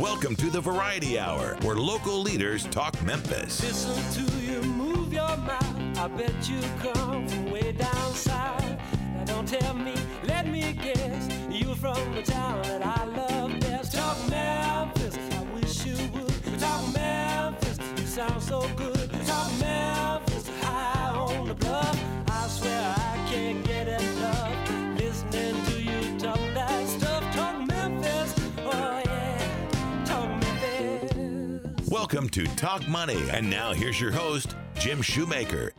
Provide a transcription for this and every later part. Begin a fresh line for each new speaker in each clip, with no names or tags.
Welcome to the Variety Hour, where local leaders talk Memphis.
Listen to you move your mouth. I bet you come from way down south. Now don't tell me, let me guess. You from the town that I love best. Talk Memphis, I wish you would. Talk Memphis, you sound so good. Talk Memphis, high on the bluff.
Welcome to Talk Money. And now here's your host, Jim Shoemaker.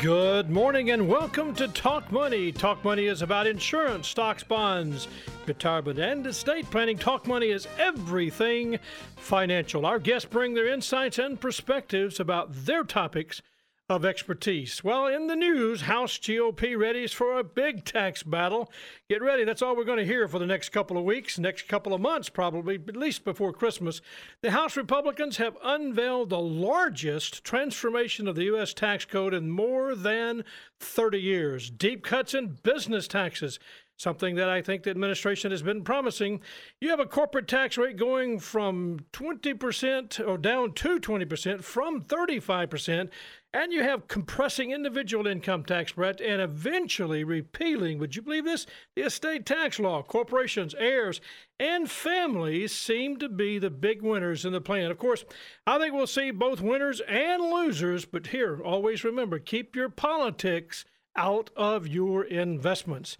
Good morning and welcome to Talk Money. Talk Money is about insurance, stocks, bonds, retirement, and estate planning. Talk Money is everything financial. Our guests bring their insights and perspectives about their topics of expertise. Well, in the news, House GOP readies for a big tax battle. Get ready. That's all we're going to hear for the next couple of weeks, next couple of months, probably, at least before Christmas. The House Republicans have unveiled the largest transformation of the U.S. tax code in more than 30 years. Deep cuts in business taxes something that I think the administration has been promising. You have a corporate tax rate going from 20% or down to 20% from 35%, and you have compressing individual income tax bracket and eventually repealing, would you believe this? The estate tax law. Corporations, heirs, and families seem to be the big winners in the plan. Of course, I think we'll see both winners and losers, but here, always remember keep your politics out of your investments.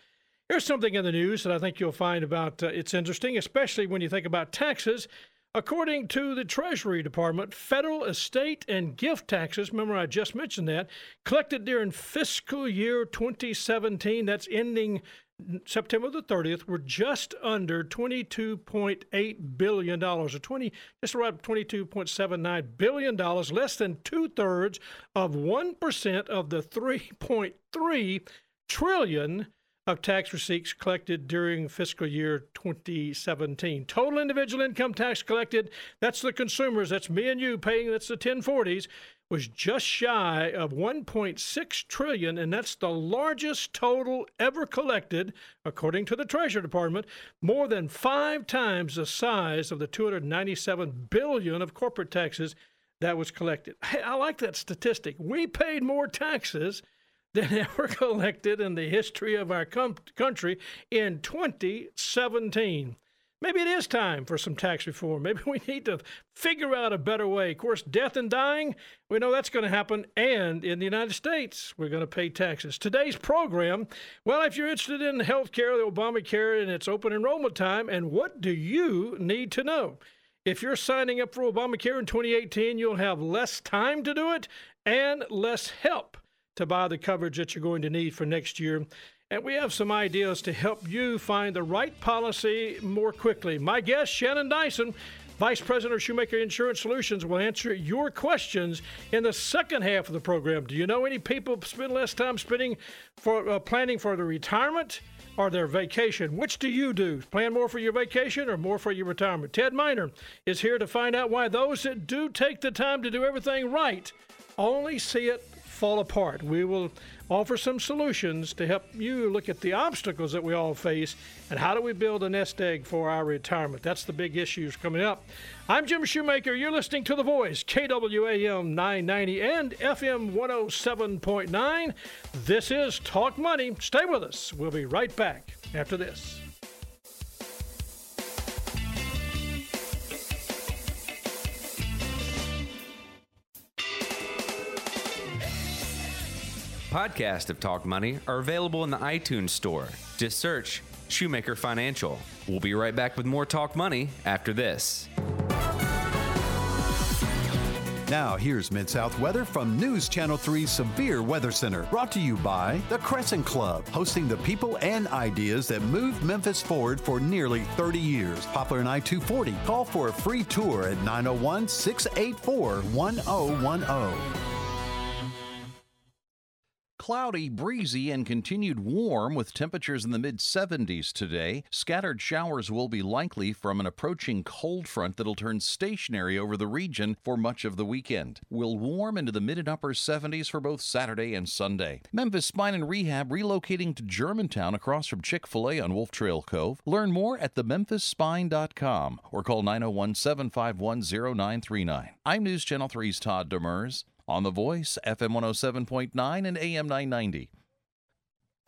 Here's something in the news that I think you'll find about uh, it's interesting, especially when you think about taxes. According to the Treasury Department, federal estate and gift taxes, remember I just mentioned that, collected during fiscal year 2017, that's ending September the 30th, were just under $22.8 billion, or 20, just around $22.79 billion, less than two thirds of 1% of the 3.3 trillion of tax receipts collected during fiscal year 2017. Total individual income tax collected, that's the consumers, that's me and you paying, that's the 1040s, was just shy of 1.6 trillion and that's the largest total ever collected according to the Treasury Department, more than 5 times the size of the 297 billion of corporate taxes that was collected. Hey, I like that statistic. We paid more taxes than ever collected in the history of our com- country in 2017. Maybe it is time for some tax reform. Maybe we need to figure out a better way. Of course, death and dying, we know that's going to happen. And in the United States, we're going to pay taxes. Today's program, well, if you're interested in health care, the Obamacare, and it's open enrollment time, and what do you need to know? If you're signing up for Obamacare in 2018, you'll have less time to do it and less help to buy the coverage that you're going to need for next year. And we have some ideas to help you find the right policy more quickly. My guest, Shannon Dyson, Vice President of Shoemaker Insurance Solutions, will answer your questions in the second half of the program. Do you know any people spend less time spending for uh, planning for their retirement or their vacation? Which do you do? Plan more for your vacation or more for your retirement? Ted Miner is here to find out why those that do take the time to do everything right only see it fall apart. We will offer some solutions to help you look at the obstacles that we all face and how do we build a nest egg for our retirement. That's the big issues coming up. I'm Jim Shoemaker. You're listening to The Voice, KWAM 990 and FM 107.9. This is Talk Money. Stay with us. We'll be right back after this.
Podcasts of Talk Money are available in the iTunes Store. Just search Shoemaker Financial. We'll be right back with more Talk Money after this.
Now, here's Mid South weather from News Channel 3's Severe Weather Center. Brought to you by the Crescent Club, hosting the people and ideas that moved Memphis forward for nearly 30 years. Poplar and I 240. Call for a free tour at 901 684 1010.
Cloudy, breezy, and continued warm with temperatures in the mid 70s today. Scattered showers will be likely from an approaching cold front that'll turn stationary over the region for much of the weekend. We'll warm into the mid and upper 70s for both Saturday and Sunday. Memphis Spine and Rehab relocating to Germantown across from Chick fil A on Wolf Trail Cove. Learn more at thememphisspine.com or call 901 751 0939. I'm News Channel 3's Todd Demers on The Voice, FM 107.9 and AM 990.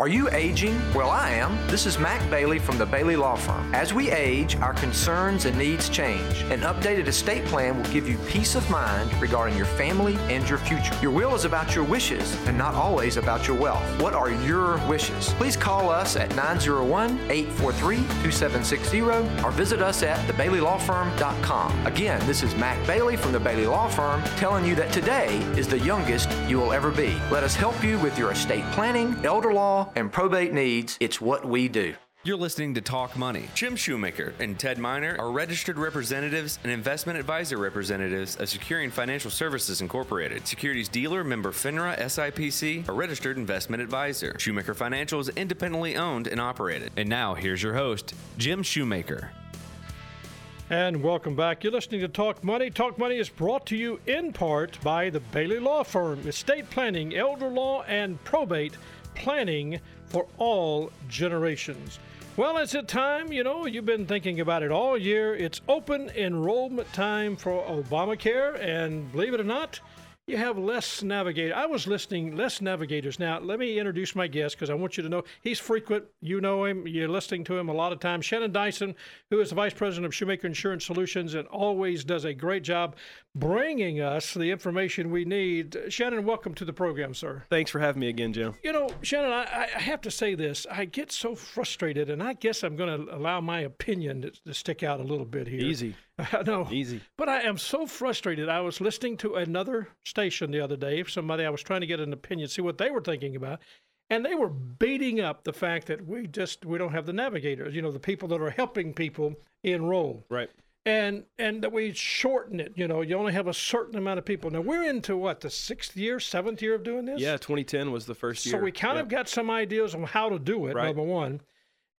Are you aging? Well, I am. This is Mac Bailey from the Bailey Law Firm. As we age, our concerns and needs change. An updated estate plan will give you peace of mind regarding your family and your future. Your will is about your wishes and not always about your wealth. What are your wishes? Please call us at 901 843 2760 or visit us at thebaileylawfirm.com. Again, this is Mac Bailey from the Bailey Law Firm telling you that today is the youngest you will ever be. Let us help you with your estate planning, elder law, and probate needs. It's what we do.
You're listening to Talk Money. Jim Shoemaker and Ted Miner are registered representatives and investment advisor representatives of Securian Financial Services Incorporated. Securities dealer member FINRA SIPC, a registered investment advisor. Shoemaker Financial is independently owned and operated. And now here's your host, Jim Shoemaker.
And welcome back. You're listening to Talk Money. Talk Money is brought to you in part by the Bailey Law Firm, estate planning, elder law, and probate planning for all generations. Well, it's a time, you know, you've been thinking about it all year. It's open enrollment time for Obamacare, and believe it or not, you have less navigator. I was listening less navigators. Now, let me introduce my guest because I want you to know he's frequent. You know him. You're listening to him a lot of times. Shannon Dyson, who is the vice president of Shoemaker Insurance Solutions and always does a great job bringing us the information we need. Shannon, welcome to the program, sir.
Thanks for having me again, Jim.
You know, Shannon, I, I have to say this. I get so frustrated, and I guess I'm going to allow my opinion to, to stick out a little bit here.
Easy.
I know.
Easy.
But I am so frustrated. I was listening to another station the other day, somebody I was trying to get an opinion, see what they were thinking about. And they were beating up the fact that we just we don't have the navigators, you know, the people that are helping people enroll.
Right.
And and that we shorten it, you know, you only have a certain amount of people. Now we're into what, the sixth year, seventh year of doing this?
Yeah, 2010 was the first year.
So we kind of got some ideas on how to do it,
Right.
number one.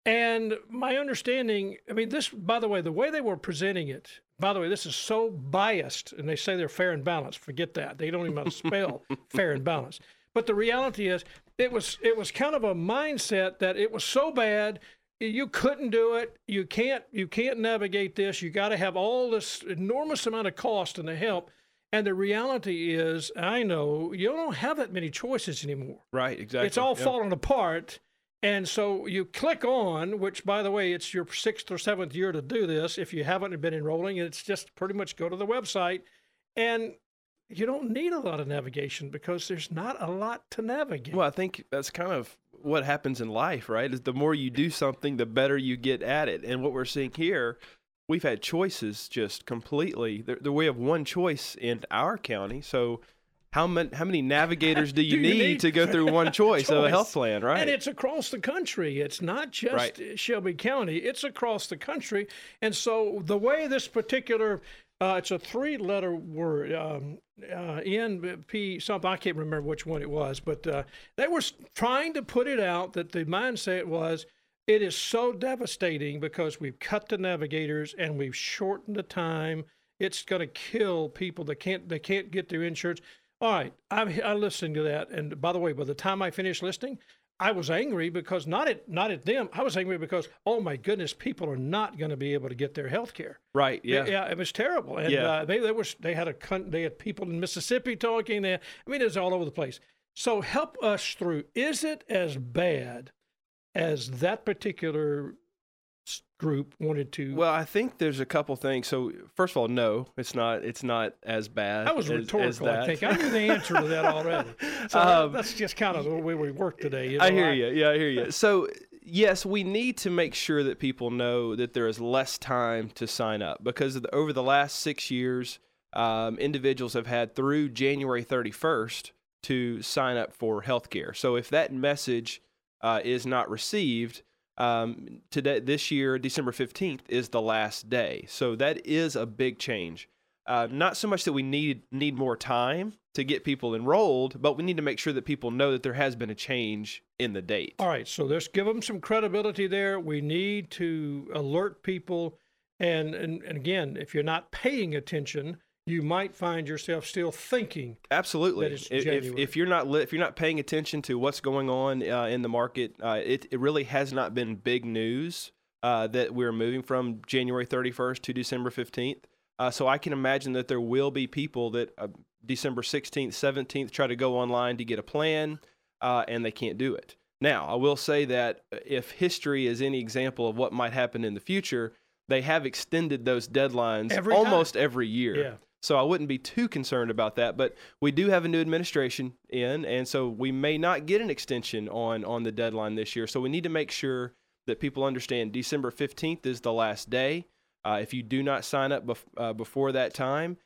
And my understanding, I mean, this, by the way, the way they were presenting it, by the way, this is so biased, and they say they're fair and balanced. Forget that. They don't even know how to spell fair and balanced. But the reality is, it was it was kind of a mindset that it was so bad you couldn't do it. You can't you can't navigate this. You got to have all this enormous amount of cost and the help. And the reality is, I know you don't have that many choices anymore.
Right, exactly.
It's all
Yep.
falling apart. And so you click on, which by the way, it's your sixth or seventh year to do this. If you haven't been enrolling, and it's just pretty much go to the website. And you don't need a lot of navigation because there's not a lot to navigate.
Well, I think that's kind of what happens in life, right? Is the more you do something, the better you get at it. And what we're seeing here, we've had choices just completely. The, the we have one choice in our county, so. How many how many navigators do you,
Do you
need,
need-
to go through one choice, of a health plan, right?
And it's across the country. It's not just
Right.
Shelby County. It's across the country. And so the way this particular, uh, it's a three-letter word, um, uh, NP something. I can't remember which one it was, but uh, they were trying to put it out that the mindset was. It is so devastating because we've cut the navigators and we've shortened the time. It's going to kill people that can't they can't get their insurance. All right, I, I listened to that, and by the way, by the time I finished listening, I was angry because not at not at them. I was angry because oh my goodness, people are not going to be able to get their health care.
right, yeah.
yeah, it was terrible. And
Yeah.
uh, they they were they had a they had people in Mississippi talking. They, I mean, it's all over the place. So help us through. Is it as bad as that particular group wanted to?
Well, I think there's a couple things. So first of all, no, it's not. It's not as bad.
that was
as- as
rhetorical. I think I knew the answer to that already. So
Um,
that's just kind of the way we work today. You
I
know,
hear you. Yeah, I hear you. So, yes, we need to make sure that people know that there is less time to sign up because the, over the last six years, um, individuals have had through January 31st to sign up for healthcare. So, if that message uh, is not received, um, today, this year, December 15th is the last day. So, that is a big change. uh, not so much that we need need more time to get people enrolled, but we need to make sure that people know that there has been a change in the date.
All right, so let's give them some credibility there. We need to alert people, and and, and again, if you're not paying attention, you might find yourself still thinking.
Absolutely.
That it's
If- if, if you're not li- if you're not paying attention to what's going on uh, in the market, uh, it it really has not been big news uh, that we're moving from January 31st to December 15th. Uh, so I can imagine that there will be people that uh, December 16th, 17th try to go online to get a plan, uh, and they can't do it. Now, I will say that if history is any example of what might happen in the future, they have extended those deadlines
Every
almost every year.
Yeah.
So I wouldn't be too concerned about that. But we do have a new administration in, and so we may not get an extension on on the deadline this year. So we need to make sure that people understand December fifteenth is the last day. Uh, if you do not sign up bef- uh, before that time,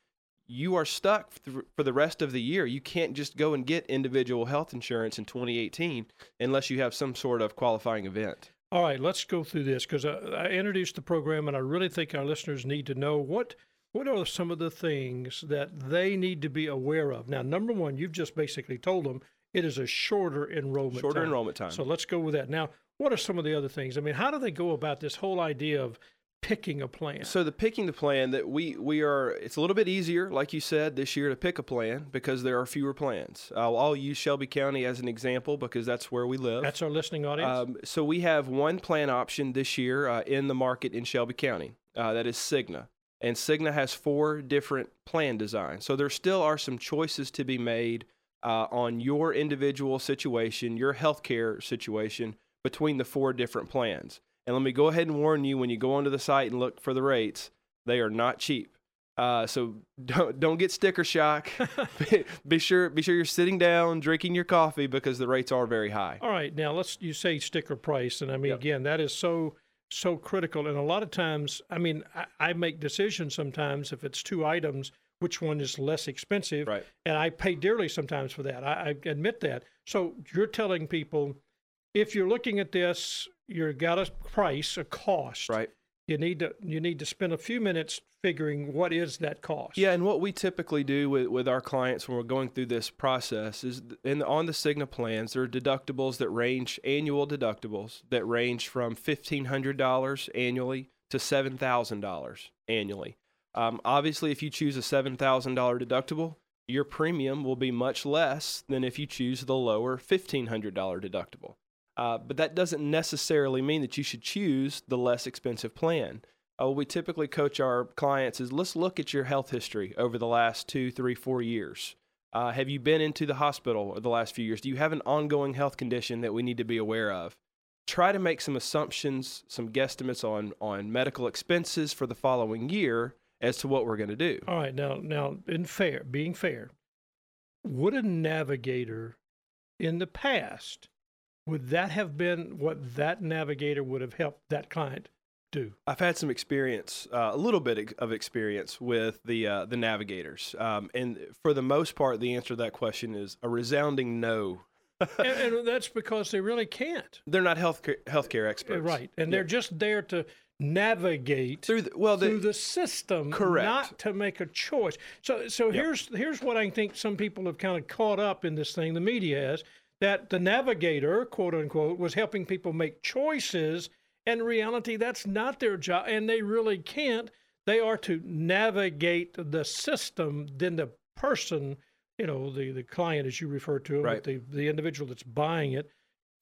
you are stuck th- for the rest of the year. You can't just go and get individual health insurance in 2018 unless you have some sort of qualifying event.
All right, let's go through this because I, I introduced the program, and I really think our listeners need to know what what are some of the things that they need to be aware of. Now, number one, you've just basically told them it is a shorter enrollment
Shorter
time.
enrollment time.
So let's go with that. Now, what are some of the other things? I mean, how do they go about this whole idea of picking a plan?
So the picking the plan that we we are it's a little bit easier, like you said, this year to pick a plan because there are fewer plans. I'll, I'll use Shelby County as an example because that's where we live.
That's our listening audience.
Um, so we have one plan option this year uh, in the market in Shelby County. Uh, that is Cigna, and Cigna has four different plan designs. So there still are some choices to be made uh, on your individual situation, your healthcare situation between the four different plans. And let me go ahead and warn you: when you go onto the site and look for the rates, they are not cheap. Uh, so don't don't get sticker shock. be, be sure be sure you're sitting down, drinking your coffee because the rates are very high.
All right, now let's you say sticker price, and I mean
Yep.
again that is so so critical, and a lot of times, I mean I, I make decisions sometimes if it's two items, which one is less expensive,
Right.
and I pay dearly sometimes for that. I, I admit that. So you're telling people, if you're looking at this, you've got a price, a cost,
Right.
You need to you need to spend a few minutes figuring what is that cost.
Yeah, and what we typically do with, with our clients when we're going through this process is in the, on the Cigna plans, there are deductibles that range, annual deductibles that range from $1,500 annually to $7,000 annually. Um, obviously, if you choose a $7,000 deductible, your premium will be much less than if you choose the lower $1,500 deductible. Uh, but that doesn't necessarily mean that you should choose the less expensive plan. Uh, what we typically coach our clients is let's look at your health history over the last two, three, four years. Uh, have you been into the hospital the last few years? Do you have an ongoing health condition that we need to be aware of? Try to make some assumptions, some guesstimates on, on medical expenses for the following year as to what we're going to do.
All right, now now in fair, being fair, would a navigator in the past would that have been what that navigator would have helped that client do?
I've had some experience, uh, a little bit of experience with the uh, the navigators, um, and for the most part, the answer to that question is a resounding no.
and, and that's because they really can't.
They're not health healthcare experts,
Right, and they're just there to navigate
Through the, well,
through
the,
the system,
Correct.
not to make a choice. So, so here's here's what I think some people have kind of caught up in this thing. The media has that the navigator, quote unquote, was helping people make choices. In reality, that's not their job, and they really can't. They are to navigate the system. Then the person, you know, the the client, as you refer to, it,
Right.
the the individual that's buying it,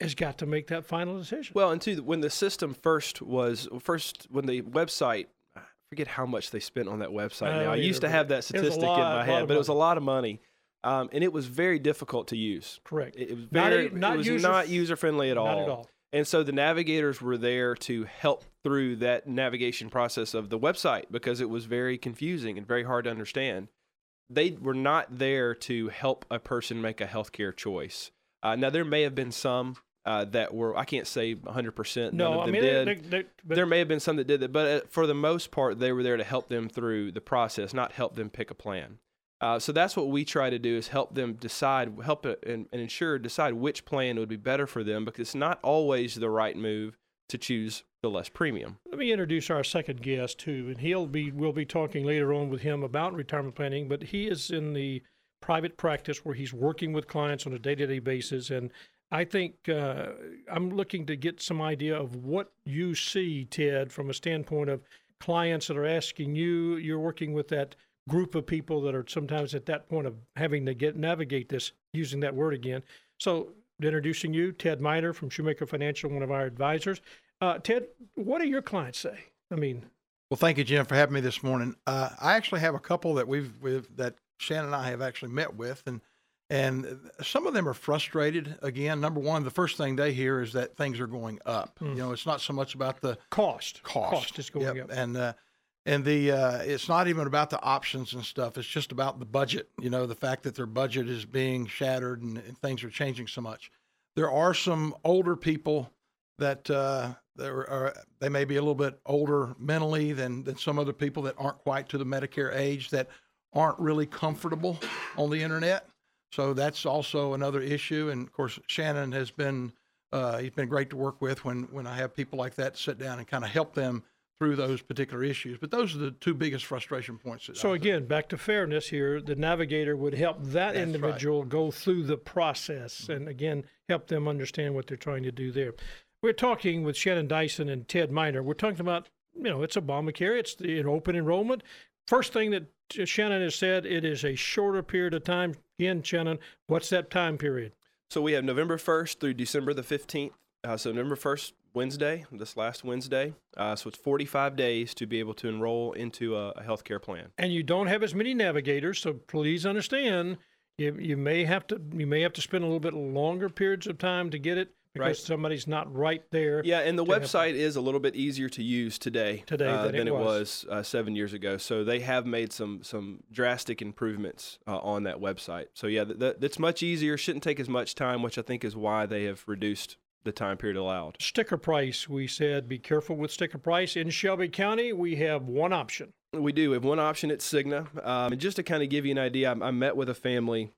has got to make that final decision.
well, and two, when the system first was first when the website. I forget how much they spent on that website.
I
now I used to have that
it was a
statistic
lot-
in my head, but it was a lot of money, um, and it was very difficult to use.
Correct.
It, it was
Not
very,
e- not
it was
user-
not user friendly at all.
Not at all.
And so the navigators were there to help through that navigation process of the website because it was very confusing and very hard to understand. They were not there to help a person make a healthcare choice. Uh, now there may have been some uh, that were I can't say 100%. None
No,
of
I mean,
did.
they, they, but
there may have been some that did that, but uh, for the most part, they were there to help them through the process, not help them pick a plan. Uh, so that's what we try to do is help them decide, help and, and ensure decide which plan would be better for them because it's not always the right move to choose the less premium.
Let me introduce our second guest too, and he'll be we'll be talking later on with him about retirement planning. But he is in the private practice where he's working with clients on a day-to-day basis, and I think uh, I'm looking to get some idea of what you see, Ted, from a standpoint of clients that are asking you. You're working with that group of people that are sometimes at that point of having to get navigate this, using that word again. So, introducing you, Ted Miner from Shoemaker Financial, one of our advisors. Uh, Ted, what do your clients say? I mean,
well, thank you, Jim, for having me this morning. Uh, I actually have a couple that we've, we've that Shannon and I have actually met with, and and some of them are frustrated. Again, number one, the first thing they hear is that things are going up. Mm. You know, it's not so much about the
cost.
Cost,
cost is going
yep.
up,
and uh, and the uh, it's not even about the options and stuff. It's just about the budget. You know, the fact that their budget is being shattered and, and things are changing so much. There are some older people that uh, are, they may be a little bit older mentally than than some other people that aren't quite to the Medicare age that aren't really comfortable on the internet. So that's also another issue. And of course, Shannon has been uh, he's been great to work with when when I have people like that sit down and kind of help them through those particular issues. But those are the two biggest frustration points.
So again, back to fairness here, the navigator would help that
That's
individual
right.
go through the process and again help them understand what they're trying to do there. We're talking with Shannon Dyson and Ted Miner. We're talking about you know it's Obamacare, it's the an open enrollment. First thing that Shannon has said, it is a shorter period of time. Again, Shannon, what's that time period?
So we have November 1st through December the 15th. Uh, so November 1st, Wednesday, this last Wednesday. Uh, so it's 45 days to be able to enroll into a, a healthcare plan.
And you don't have as many navigators, so please understand you, you may have to you may have to spend a little bit longer periods of time to get it because
Right.
somebody's not right there.
Yeah, and the website is a little bit easier to use today,
Today
uh,
than it
it
was.
was uh, seven years ago. So they have made some some drastic improvements uh, on that website. So yeah, th- th- that's much easier. Shouldn't take as much time, which I think is why they have reduced the time period allowed.
Sticker price, we said be careful with sticker price. In Shelby County, we have one option.
We do. We have one option at Cigna. Um, and just to kind of give you an idea, I, I met with a family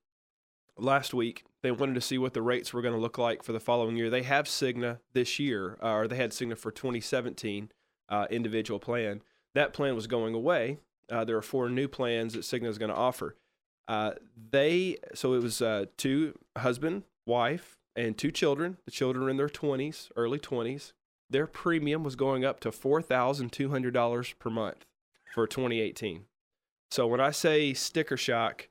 last week. They wanted to see what the rates were going to look like for the following year. They have Cigna this year, uh, or they had Cigna for 2017 uh, individual plan. That plan was going away. Uh, there are four new plans that Cigna is going to offer. Uh, they so it was uh, two husband, wife, and two children. The children are in their 20s, early 20s. Their premium was going up to four thousand two hundred dollars per month for 2018. So when I say sticker shock,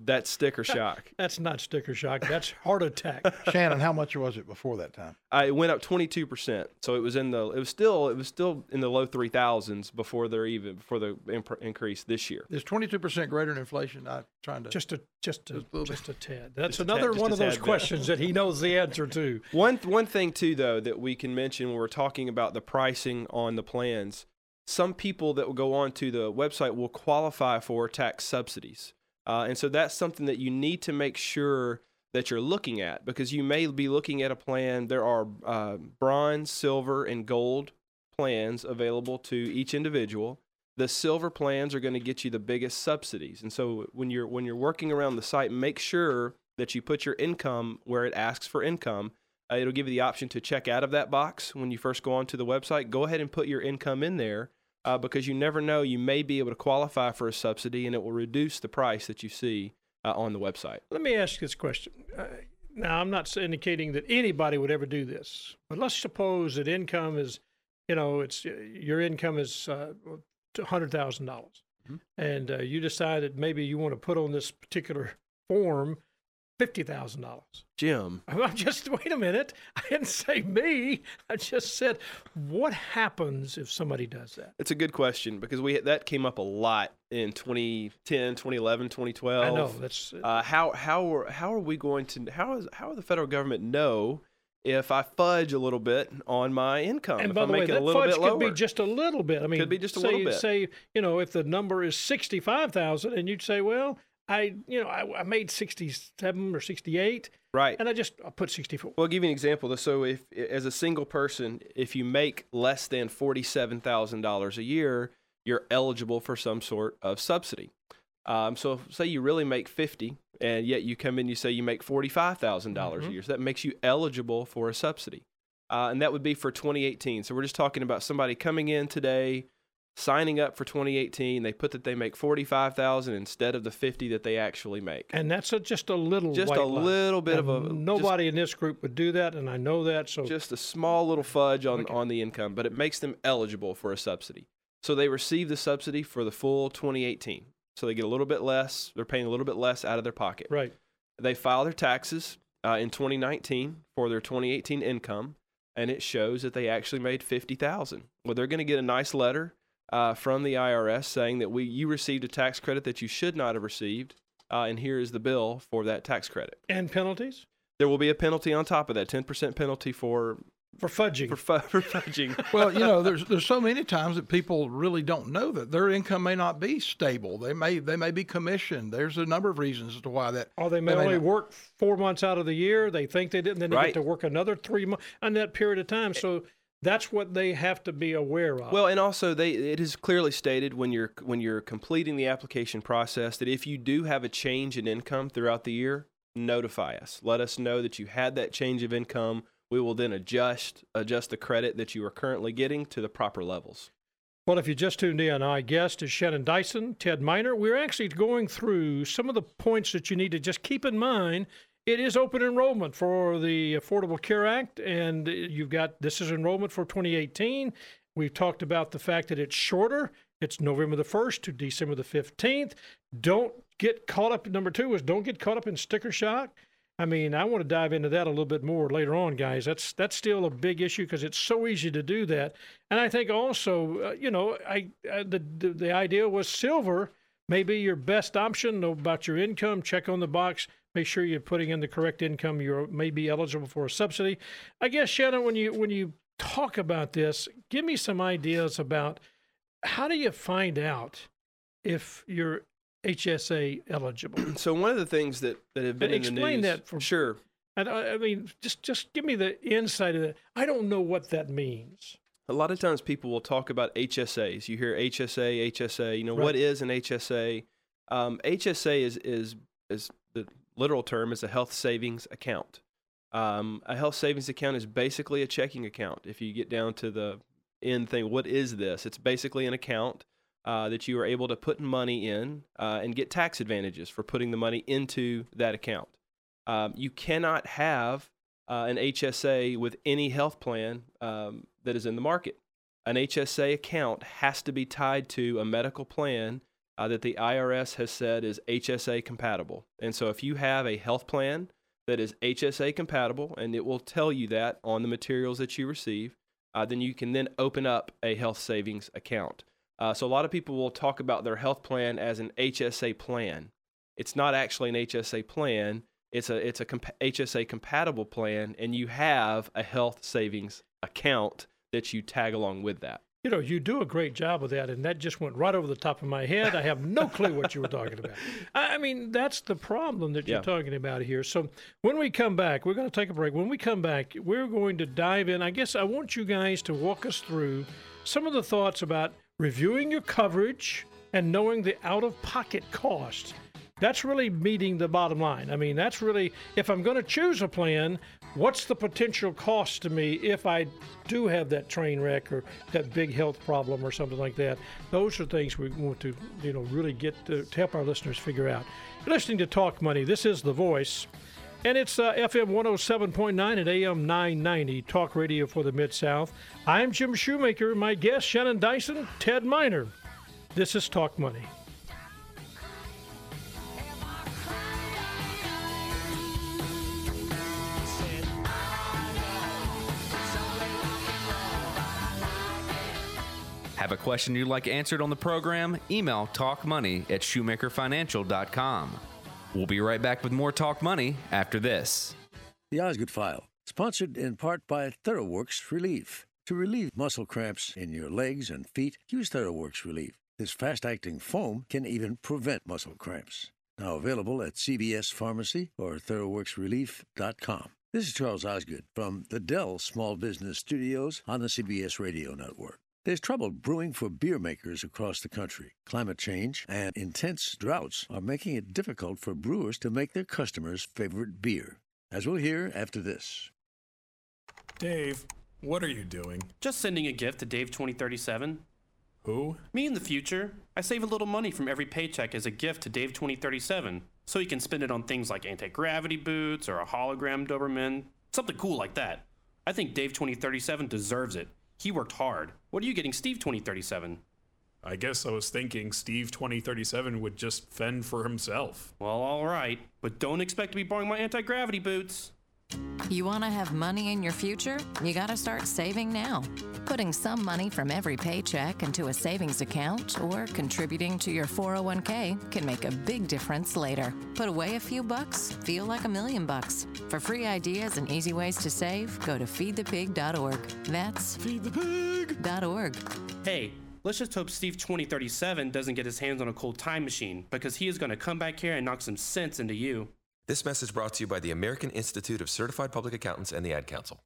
that's sticker shock.
That's not sticker shock. That's heart attack.
Shannon, how much was it before that time?
I it went up 22 percent. So it was in the it was still it was still in the low 3000s before they're even before the imp- increase this year.
Is twenty two percent greater than inflation? I'm trying to
Just a just a
Just a little
just a tad. That's
Just
another
tad-
one of those
tad bit.
questions that he knows the answer to.
One one thing too though that we can mention when we're talking about the pricing on the plans, some people that will go on to the website will qualify for tax subsidies. Uh, and so that's something that you need to make sure that you're looking at because you may be looking at a plan. There are uh, bronze, silver, and gold plans available to each individual. The silver plans are going to get you the biggest subsidies. And so when you're when you're working around the site, make sure that you put your income where it asks for income. Uh, it'll give you the option to check out of that box when you first go onto the website. Go ahead and put your income in there uh, because you never know. You may be able to qualify for a subsidy and it will reduce the price that you see uh, on the website.
Let me ask you this question. Uh, now, I'm not indicating that anybody would ever do this, but let's suppose that income is, you know, it's your income is uh, hundred thousand dollars, and uh, you that maybe you want to put on this particular form fifty thousand dollars.
Jim,
I'm just wait a minute. I didn't say me. I just said what happens if somebody does that.
it's a good question because we that came up a lot in 2010, 2011, 2012.
I know that's
Uh, how how are, how are we going to how is how will the federal government know if I fudge a little bit on my income?
And
if
by the way, that
little
fudge
bit lower?
could be just a little bit. I mean,
Could be just a
say,
little bit.
Say, you know, if the number is sixty-five thousand, and you'd say, well, I, you know, I, I made sixty-seven or sixty-eight,
right.
and I just I put sixty-four.
Well, I'll give you an example. So, if as a single person, if you make less than forty-seven thousand dollars a year, you're eligible for some sort of subsidy. Um, so, say you really make fifty, and yet you come in, you say you make forty-five dollars
Mhm.
a year, so that makes you eligible for a subsidy. uh, and that would be for 2018. So we're just talking about somebody coming in today, signing up for 2018. They put that they make 45,000 instead of the 50 that they actually make.
And that's a, just a little,
Just a
lie.
little bit of a-
Nobody in this group would do that, and I know that. So
just a small little fudge on, on the income, but it makes them eligible for a subsidy. So they receive the subsidy for the full 2018. So they get a little bit less. They're paying a little bit less out of their pocket.
right.
They file their taxes uh, in 2019 for their 2018 income, and it shows that they actually made 50,000. Well, they're going to get a nice letter uh, from the IRS saying that we you received a tax credit that you should not have received, uh, and here is the bill for that tax credit.
And penalties
There will be a penalty on top of that, 10% penalty for
for fudging.
for, fu- for fudging.
well, you know, there's there's so many times that people really don't know that their income may not be stable. They may they may be commissioned. There's a number of reasons as to why that.
or they may
they may
only
not-
work four months out of the year. They think they didn't, then they
Right.
get to work another three months in that period of time. So that's what they have to be aware of.
Well, and also they it is clearly stated when you're when you're completing the application process that if you do have a change in income throughout the year, notify us. Let us know that you had that change of income. We will then adjust adjust the credit that you are currently getting to the proper levels.
Well, if you just tuned in, our guest is Shannon Dyson, Ted Miner. We're actually going through some of the points that you need to just keep in mind. It is open enrollment for the Affordable Care Act, and you've got this is enrollment for 2018. We've talked about the fact that it's shorter. It's November the 1st to December the 15th. Don't get caught up. Number two is don't get caught up in sticker shock. I mean, I want to dive into that a little bit more later on, guys. That's that's still a big issue because it's so easy to do that. And I think also, uh, you know, I uh, the, the the idea was silver may be your best option. Know about your income. Check on the box. Make sure you're putting in the correct income. You're maybe eligible for a subsidy. I guess Shannon, when you when you talk about this, give me some ideas about how do you find out if you're HSA eligible.
So one of the things that, that have been in the news,
that for-
sure.
I, I mean, just just give me the insight of that. I don't know what that means.
A lot of times people will talk about HSAs. You hear HSA, HSA. You know
Right.
what is an HSA? Um, HSA is is is the literal term is a health savings account. Um, a health savings account is basically a checking account. If you get down to the end thing, what is this? It's basically an account uh, that you are able to put money in uh, and get tax advantages for putting the money into that account. Um, you cannot have uh, an HSA with any health plan um, that is in the market. An HSA account has to be tied to a medical plan uh, that the IRS has said is HSA compatible. And so if you have a health plan that is HSA compatible, and it will tell you that on the materials that you receive, uh, then you can then open up a health savings account. Uh, so a lot of people will talk about their health plan as an HSA plan. It's not actually an HSA plan. It's a it's a HSA compatible plan, and you have a health savings account that you tag along with that.
You know, you do a great job of that, and that just went right over the top of my head. I have no clue what you were talking about. I I mean, that's the problem that you're talking about here. So, when we come back, we're going to take a break. When we come back, we're going to dive in. I guess I want you guys to walk us through some of the thoughts about reviewing your coverage and knowing the out of pocket cost. That's really meeting the bottom line. I mean, that's really, if I'm going to choose a plan, what's the potential cost to me if I do have that train wreck or that big health problem or something like that? Those are things we want to, you know, really get to, to help our listeners figure out. You're listening to Talk Money. This is The Voice. And it's uh, FM 107.9 and AM 990, talk radio for the Mid South. I'm Jim Shoemaker. My guest, Shannon Dyson, Ted Miner. This is Talk Money.
Have a question you'd like answered on the program? Email talkmoney at shoemakerfinancial.com. We'll be right back with more Talk Money after this.
The Osgood File, sponsored in part by TheraWorks Relief. To relieve muscle cramps in your legs and feet, use TheraWorks Relief. This fast acting foam can even prevent muscle cramps. Now available at CVS Pharmacy or TheraWorksRelief.com. This is Charles Osgood from the Dell Small Business Studios on the CBS Radio Network. There's trouble brewing for beer makers across the country. Climate change and intense droughts are making it difficult for brewers to make their customers' favorite beer. As we'll hear after this.
Dave, What are you doing?
Just sending a gift to Dave 2037.
Who?
Me in the future. I save a little money from every paycheck as a gift to Dave 2037, so he can spend it on things like anti gravity boots or a hologram Doberman, something cool like that. I think Dave 2037 deserves it. He worked hard. What are you getting Steve 2037?
I guess I was thinking Steve 2037 would just fend for himself.
Well, alright, but don't expect to be borrowing my anti gravity boots.
You want to have money in your future? You got to start saving now. Putting some money from every paycheck into a savings account or contributing to your 401k can make a big difference later. Put away a few bucks, feel like a million bucks. For free ideas and easy ways to save, go to feedthepig.org. That's feedthepig.org.
Hey, let's just hope Steve 2037 doesn't get his hands on a cold time machine because he is going to come back here and knock some sense into you.
This message brought to you by the American Institute of Certified Public Accountants and the Ad Council.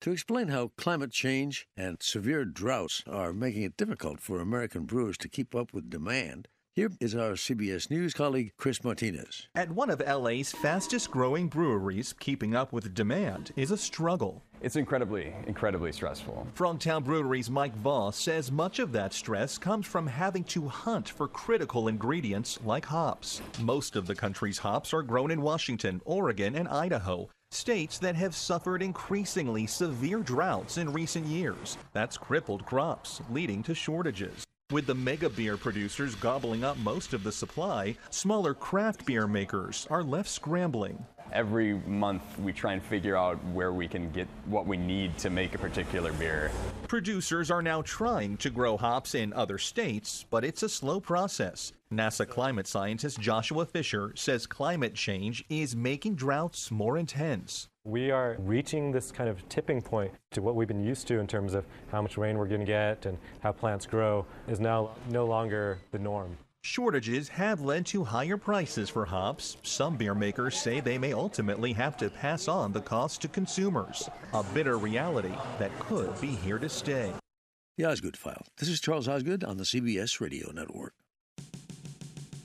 To explain how climate change and severe droughts are making it difficult for American brewers to keep up with demand, here is our CBS News colleague, Chris Martinez.
At one of LA's fastest growing breweries, keeping up with demand is a struggle.
It's incredibly, incredibly stressful.
Frogtown Brewery's Mike Voss says much of that stress comes from having to hunt for critical ingredients like hops. Most of the country's hops are grown in Washington, Oregon, and Idaho. States that have suffered increasingly severe droughts in recent years. That's crippled crops, leading to shortages. With the mega beer producers gobbling up most of the supply, smaller craft beer makers are left scrambling.
Every month we try and figure out where we can get what we need to make a particular beer.
Producers are now trying to grow hops in other states, but it's a slow process. NASA climate scientist Joshua Fisher says climate change is making droughts more intense.
We are reaching this kind of tipping point to what we've been used to in terms of how much rain we're going to get and how plants grow is now no longer the norm.
Shortages have led to higher prices for hops. Some beer makers say they may ultimately have to pass on the cost to consumers. A bitter reality that could be here to stay.
The Osgood File. This is Charles Osgood on the CBS Radio Network.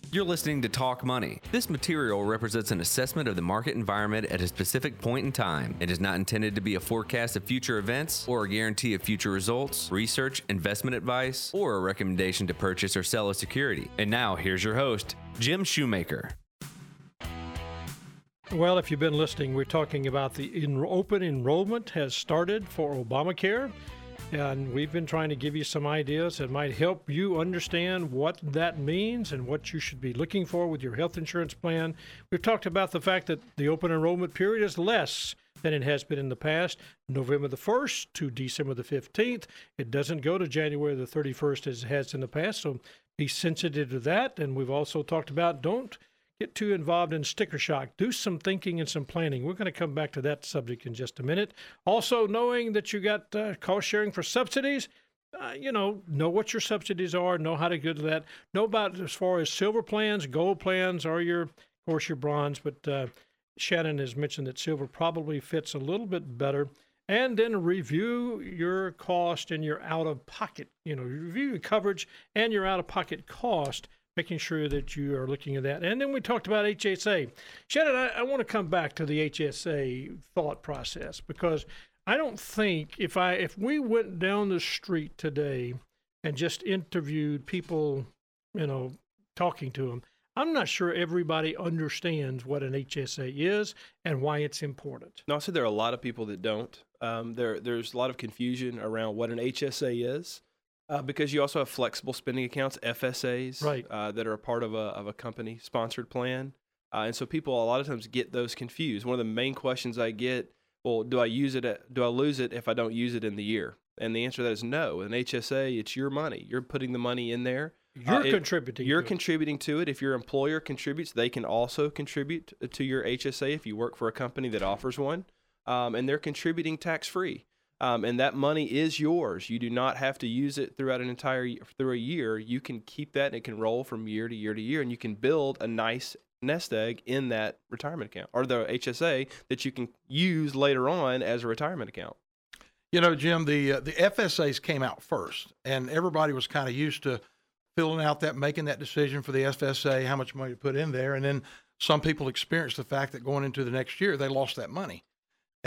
You're listening to Talk Money. This material represents an assessment of the market environment at a specific point in time. It is not intended to be a forecast of future events or a guarantee of future results, research, investment advice, or a recommendation to purchase or sell a security. And now, here's your host, Jim Shoemaker.
Well, if you've been listening, we're talking about the en- open enrollment has started for Obamacare. And we've been trying to give you some ideas that might help you understand what that means and what you should be looking for with your health insurance plan. We've talked about the fact that the open enrollment period is less than it has been in the past, November the 1st to December the 15th. It doesn't go to January the 31st as it has in the past, so be sensitive to that. And we've also talked about don't get too involved in sticker shock. Do some thinking and some planning. We're going to come back to that subject in just a minute. Also, knowing that you got uh, cost sharing for subsidies, uh, you know, know what your subsidies are, know how to get to that, know about as far as silver plans, gold plans, or your, of course, your bronze. But uh, Shannon has mentioned that silver probably fits a little bit better. And then review your cost and your out of pocket, you know, review your coverage and your out of pocket cost making sure that you are looking at that. And then we talked about HSA. Shannon, I, I want to come back to the HSA thought process because I don't think if I if we went down the street today and just interviewed people, you know, talking to them, I'm not sure everybody understands what an HSA is and why it's important.
No, I said there are a lot of people that don't. Um, there, there's a lot of confusion around what an HSA is. Uh, because you also have flexible spending accounts, FSAs,
right.
uh, that are a part of a, of a company sponsored plan. Uh, and so people a lot of times get those confused. One of the main questions I get, well, do I use it? At, do I lose it if I don't use it in the year? And the answer to that is no. An HSA, it's your money. You're putting the money in there.
You're
it-
contributing.
You're
to it.
contributing to it. If your employer contributes, they can also contribute to your HSA if you work for a company that offers one, um, and they're contributing tax free. Um, and that money is yours. You do not have to use it throughout an entire through a year. You can keep that, and it can roll from year to year to year, and you can build a nice nest egg in that retirement account or the HSA that you can use later on as a retirement account.
You know, Jim, the uh, the FSAs came out first, and everybody was kind of used to filling out that, making that decision for the FSA, how much money to put in there, and then some people experienced the fact that going into the next year they lost that money,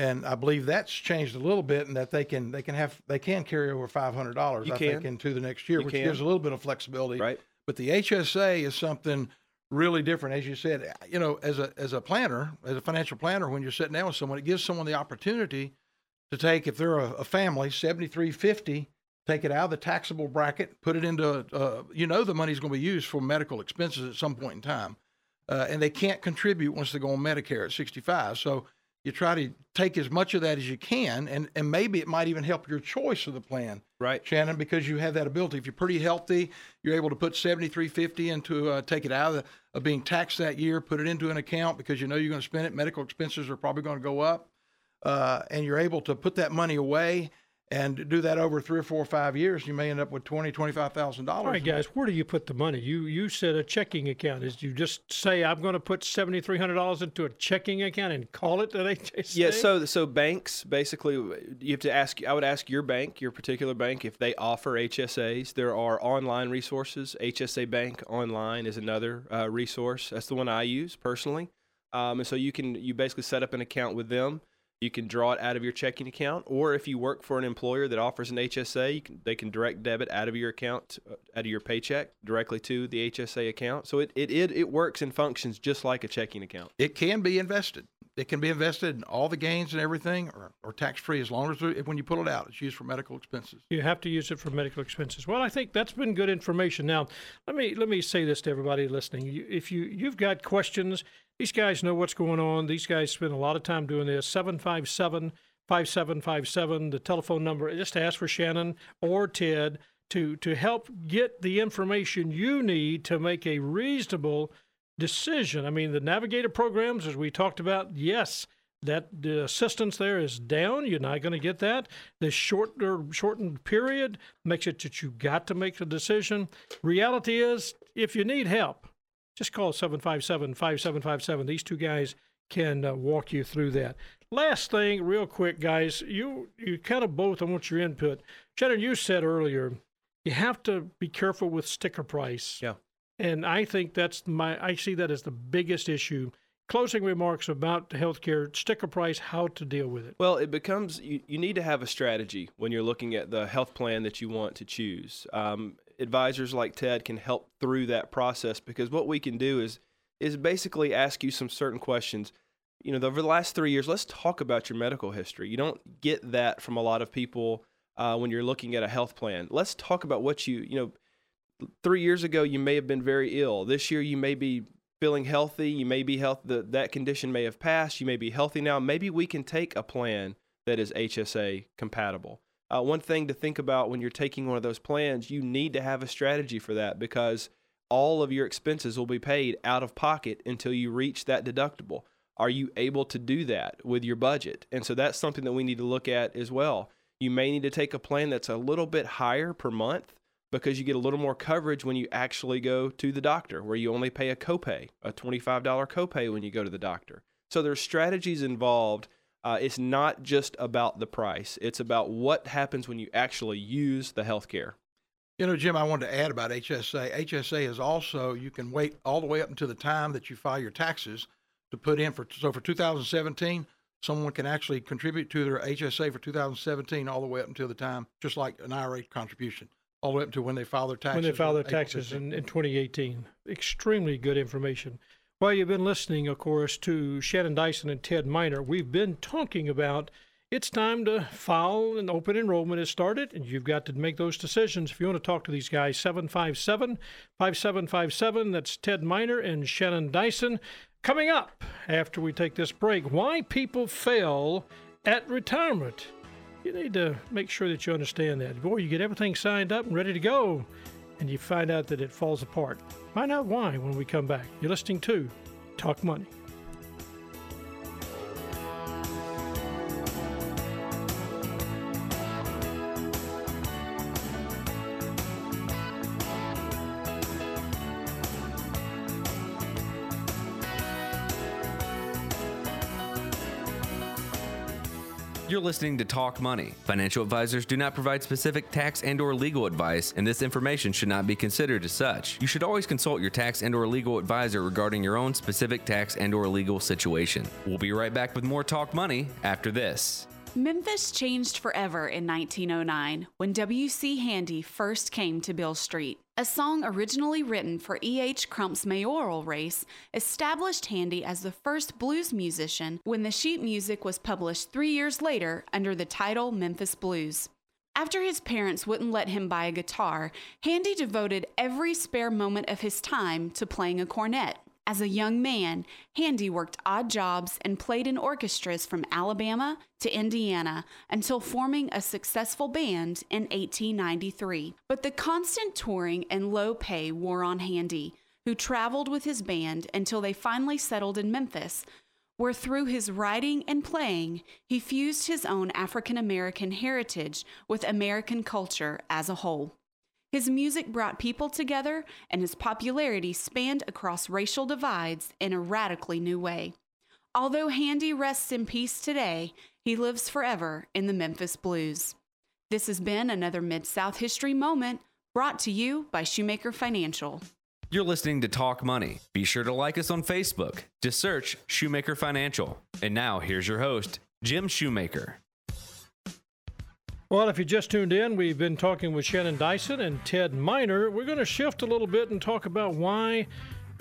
And I believe that's changed a little bit, and that they can they can have they can carry over five hundred dollars. I
can.
think into the next year,
You
which
can.
gives a little bit of flexibility.
Right.
But the HSA is something really different, as you said. You know, as a as a planner, as a financial planner, when you're sitting down with someone, it gives someone the opportunity to take if they're a, a family seventy three fifty, take it out of the taxable bracket, put it into uh, you know the money's going to be used for medical expenses at some point in time, uh, and they can't contribute once they go on Medicare at sixty five. So you try to take as much of that as you can, and and maybe it might even help your choice of the plan,
right,
Shannon, because you have that ability. If you're pretty healthy, you're able to put seventy three fifty into uh, take it out of, the, of being taxed that year, put it into an account because you know you're going to spend it. Medical expenses are probably going to go up, uh, and you're able to put that money away and do that over three or four or five years. You may end up with twenty twenty five thousand dollars.
All right, guys, where do you put the money? You you said a checking account. Is you just say I'm going to put seventy three hundred dollars into a checking account and call it an HSA?
Yeah, so so banks basically you have to ask. I would ask your bank, your particular bank, if they offer HSAs. There are online resources. HSA Bank Online is another uh, resource. That's the one I use personally. Um, and so you can you basically set up an account with them. You can draw it out of your checking account, or if you work for an employer that offers an HSA, you can, they can direct debit out of your account, uh, out of your paycheck, directly to the HSA account. So it, it, it, it works and functions just like a checking account.
it can be invested. It can be invested in all the gains and everything, or, or tax free as long as when you pull it out, it's used for medical expenses.
You have to use it for medical expenses. Well, I think that's been good information. Now, let me let me say this to everybody listening. You, if you you've got questions, these guys know what's going on. These guys spend a lot of time doing this. 757 5757, the telephone number. Just ask for Shannon or Ted to to help get the information you need to make a reasonable decision. I mean, the Navigator programs, as we talked about, yes, that the assistance there is down. You're not going to get that. The shorter shortened period makes it that you got to make the decision. Reality is, if you need help, just call 757-5757. These two guys can uh, walk you through that. Last thing, real quick, guys, you you kind of both. I want your input. Shannon, you said earlier, you have to be careful with sticker price.
Yeah.
And I think that's my, I see that as the biggest issue. Closing remarks about healthcare sticker price, how to deal with it.
Well, it becomes you, you need to have a strategy when you're looking at the health plan that you want to choose. Um, advisors like Ted can help through that process because what we can do is is basically ask you some certain questions. You know, over the last three years, let's talk about your medical history. You don't get that from a lot of people uh, when you're looking at a health plan. Let's talk about what you you know. Three years ago, you may have been very ill. This year, you may be feeling healthy. You may be health. The, that condition may have passed. You may be healthy now. Maybe we can take a plan that is HSA compatible. Uh, one thing to think about when you're taking one of those plans, you need to have a strategy for that because all of your expenses will be paid out of pocket until you reach that deductible. Are you able to do that with your budget? And so that's something that we need to look at as well. You may need to take a plan that's a little bit higher per month because you get a little more coverage when you actually go to the doctor, where you only pay a copay, a $25 copay when you go to the doctor. So there's strategies involved. Uh, it's not just about the price, it's about what happens when you actually use the health care.
You know, Jim, I wanted to add about HSA. HSA is also you can wait all the way up until the time that you file your taxes to put in for. So for 2017, someone can actually contribute to their HSA for 2017 all the way up until the time, just like an IRA contribution, all the way up to when they file their taxes.
when they file their taxes in, in 2018. Extremely good information. Well, you've been listening, of course, to Shannon Dyson and Ted Miner. We've been talking about it's time to file and open enrollment has started, and you've got to make those decisions. If you want to talk to these guys, 757 5757. That's Ted Miner and Shannon Dyson. Coming up after we take this break, why people fail at retirement. You need to make sure that you understand that. Boy, you get everything signed up and ready to go, and you find out that it falls apart. Find out why when we come back. You're listening to Talk Money.
You're listening to Talk Money. Financial advisors do not provide specific tax and or legal advice, and this information should not be considered as such. You should always consult your tax and or legal advisor regarding your own specific tax and or legal situation. We'll be right back with more Talk Money after this.
Memphis changed forever in 1909 when W.C. Handy first came to Beale Street. A song originally written for E.H. Crump's mayoral race established Handy as the first blues musician when the sheet music was published three years later under the title Memphis Blues. After his parents wouldn't let him buy a guitar, Handy devoted every spare moment of his time to playing a cornet. As a young man, Handy worked odd jobs and played in orchestras from Alabama to Indiana until forming a successful band in 1893. But the constant touring and low pay wore on Handy, who traveled with his band until they finally settled in Memphis, where through his writing and playing, he fused his own African American heritage with American culture as a whole. His music brought people together, and his popularity spanned across racial divides in a radically new way. Although Handy rests in peace today, he lives forever in the Memphis Blues. This has been another Mid South History Moment brought to you by Shoemaker Financial.
You're listening to Talk Money. Be sure to like us on Facebook. Just search Shoemaker Financial. And now here's your host, Jim Shoemaker.
Well, if you just tuned in, we've been talking with Shannon Dyson and Ted Miner. We're going to shift a little bit and talk about why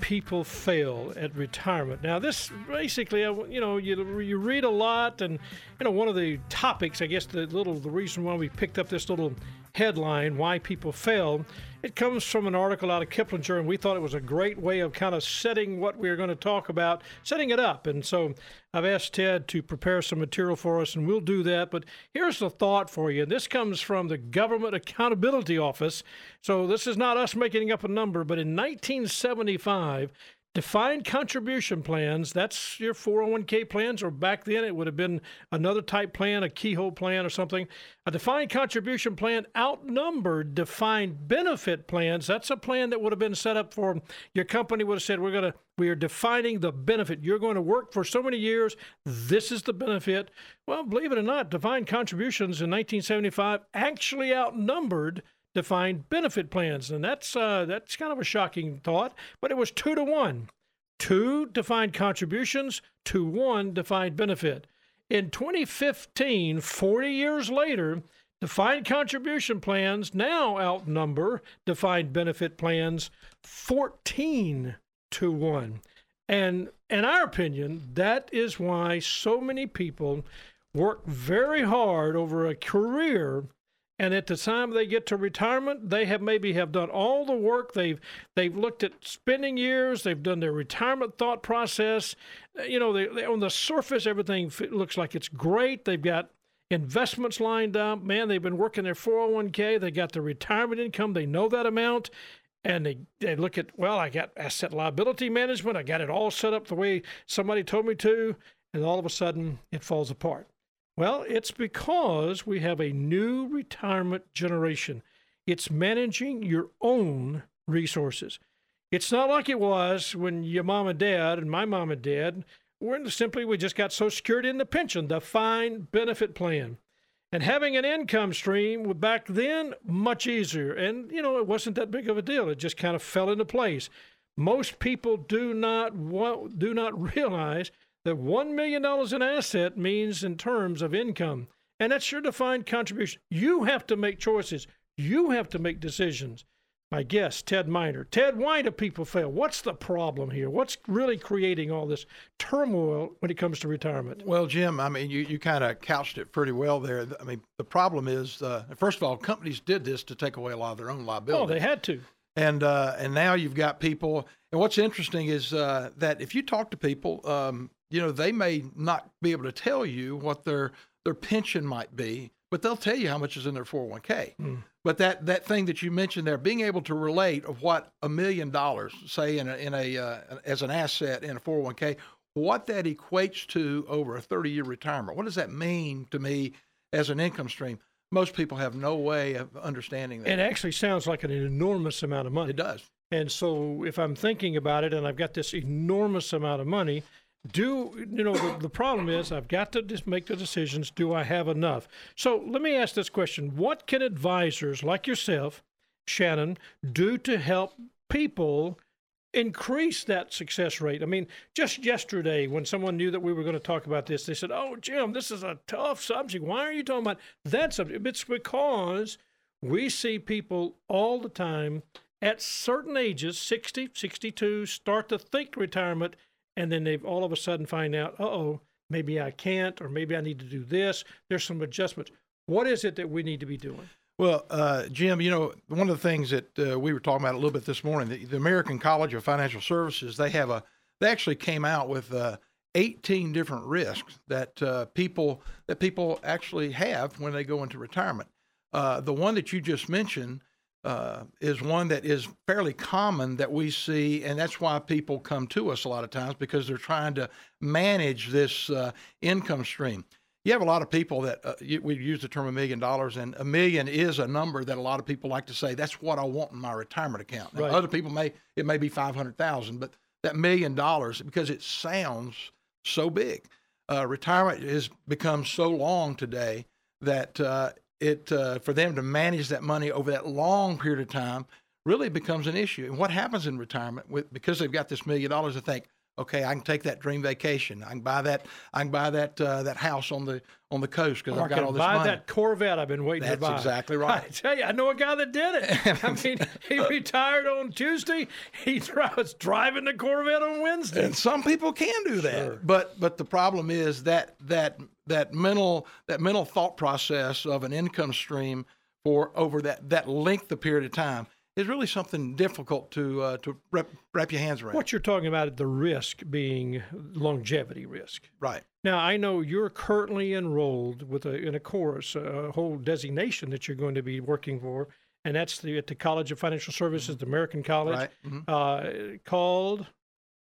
people fail at retirement. Now, this basically, you know, you, you read a lot, and you know, one of the topics, I guess, the little the reason why we picked up this little headline, "Why People Fail," it comes from an article out of Kiplinger, and we thought it was a great way of kind of setting what we are going to talk about, setting it up. And so, I've asked Ted to prepare some material for us, and we'll do that. But here's the thought for you. This comes from the Government Accountability Office. So this is not us making up a number, but in 1975. Defined contribution plans, that's your 401k plans, or back then it would have been another type plan, a Keogh plan or something. A defined contribution plan outnumbered defined benefit plans. That's a plan that would have been set up for your company would have said, We're gonna we are defining the benefit. You're going to work for so many years. This is the benefit. Well, believe it or not, defined contributions in 1975 actually outnumbered defined benefit plans, and that's uh, that's kind of a shocking thought. But it was two to one, two defined contributions to one defined benefit. In 2015, 40 years later, defined contribution plans now outnumber defined benefit plans 14 to one. And in our opinion, that is why so many people work very hard over a career and at the time they get to retirement they have maybe have done all the work. They've they've looked at spending years. They've done their retirement thought process. You know they, they, on the surface everything looks like it's great. They've got investments lined up. Man they've been working their 401k they got their retirement income. They know that amount. And they, they look at well i got asset liability management. I got it all set up the way somebody told me to. And all of a sudden it falls apart well, it's because we have a new retirement generation. It's managing your own resources. It's not like it was when your mom and dad and my mom and dad were simply we just got Social Security and the pension, the fine benefit plan. And having an income stream back then, much easier. And, you know, it wasn't that big of a deal. It just kind of fell into place. Most people do not want, do not realize that $1 million in asset means in terms of income. And that's your defined contribution. You have to make choices. You have to make decisions. My guest, Ted Miner. Ted, why do people fail? What's the problem here? What's really creating all this turmoil when it comes to retirement?
Well, Jim, I mean, you, you kind of couched it pretty well there. I mean, the problem is, uh, first of all, companies did this to take away a lot of their own liability.
Oh, they had to.
And uh, and now you've got people. And what's interesting is uh, that if you talk to people, um, you know, they may not be able to tell you what their their pension might be, but they'll tell you how much is in their 401k. Mm. But that that thing that you mentioned there, being able to relate of what a million dollars, say in a, in a uh, as an asset in a 401k, what that equates to over a 30 year retirement. What does that mean to me as an income stream? Most people have no way of understanding that.
It actually sounds like an enormous amount of money.
It does.
And so if I'm thinking about it and I've got this enormous amount of money, do you know the, the problem is I've got to just make the decisions. Do I have enough? So let me ask this question: What can advisors like yourself, Shannon, do to help people? increase that success rate. I mean, just yesterday when someone knew that we were going to talk about this, they said, "Oh, Jim, this is a tough subject. Why are you talking about that subject?" It's because we see people all the time at certain ages, 60, 62, start to think retirement and then they all of a sudden find out, "Uh-oh, maybe I can't or maybe I need to do this." There's some adjustments. What is it that we need to be doing?
Well, uh, Jim, you know, one of the things that uh, we were talking about a little bit this morning, the, the, American College of Financial Services, they have a, they actually came out with uh, 18 different risks that uh, people that people actually have when they go into retirement. Uh, the one that you just mentioned uh, is one that is fairly common that we see, and that's why people come to us a lot of times because they're trying to manage this income stream you have a lot of people that uh, you, we use the term a million dollars, and a million is a number that a lot of people like to say that's what I want in my retirement account. Right. Other people may it may be five hundred thousand, but that million dollars because it sounds so big. Uh, retirement has become so long today that uh, it uh, for them to manage that money over that long period of time really becomes an issue. And what happens in retirement with because they've got this million dollars, they think, okay, I can take that dream vacation. I can buy that. I can buy that uh, that house on the on the coast because I've got all this
buy
money.
that Corvette I've been waiting
That's
to buy.
That's exactly right.
I tell you, I know a guy that did it. I mean, he retired on Tuesday. He was driving the Corvette on Wednesday.
And some people can do that,
Sure.
but but the problem is that that that mental that mental thought process of an income stream for over that that length of period of time is really something difficult to uh, to wrap, wrap your hands around.
What you're talking about, is the risk being longevity risk.
Right.
Now, I know you're currently enrolled with a, in a course, a whole designation that you're going to be working for, and that's the, at the College of Financial Services, the American College,
Right. Mhm.
uh, called.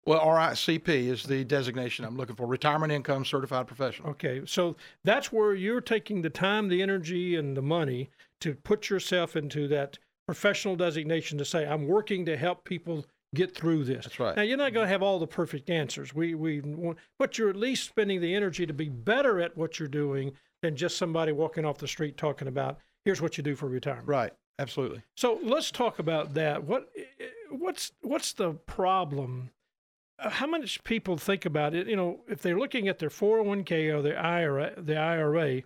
Well, RICP is the designation I'm looking for. Retirement Income Certified Professional.
Okay, so that's where you're taking the time, the energy, and the money to put yourself into that professional designation to say, I'm working to help people get through this. That's
right.
Now, you're not going to have all the perfect answers. We, we want, but you're at least spending the energy to be better at what you're doing than just somebody walking off the street talking about, here's what you do for retirement.
Right. Absolutely.
So let's talk about that. What, what's, what's the problem? Uh, How much people think about it? You know, if they're looking at their 401k or their IRA, the IRA,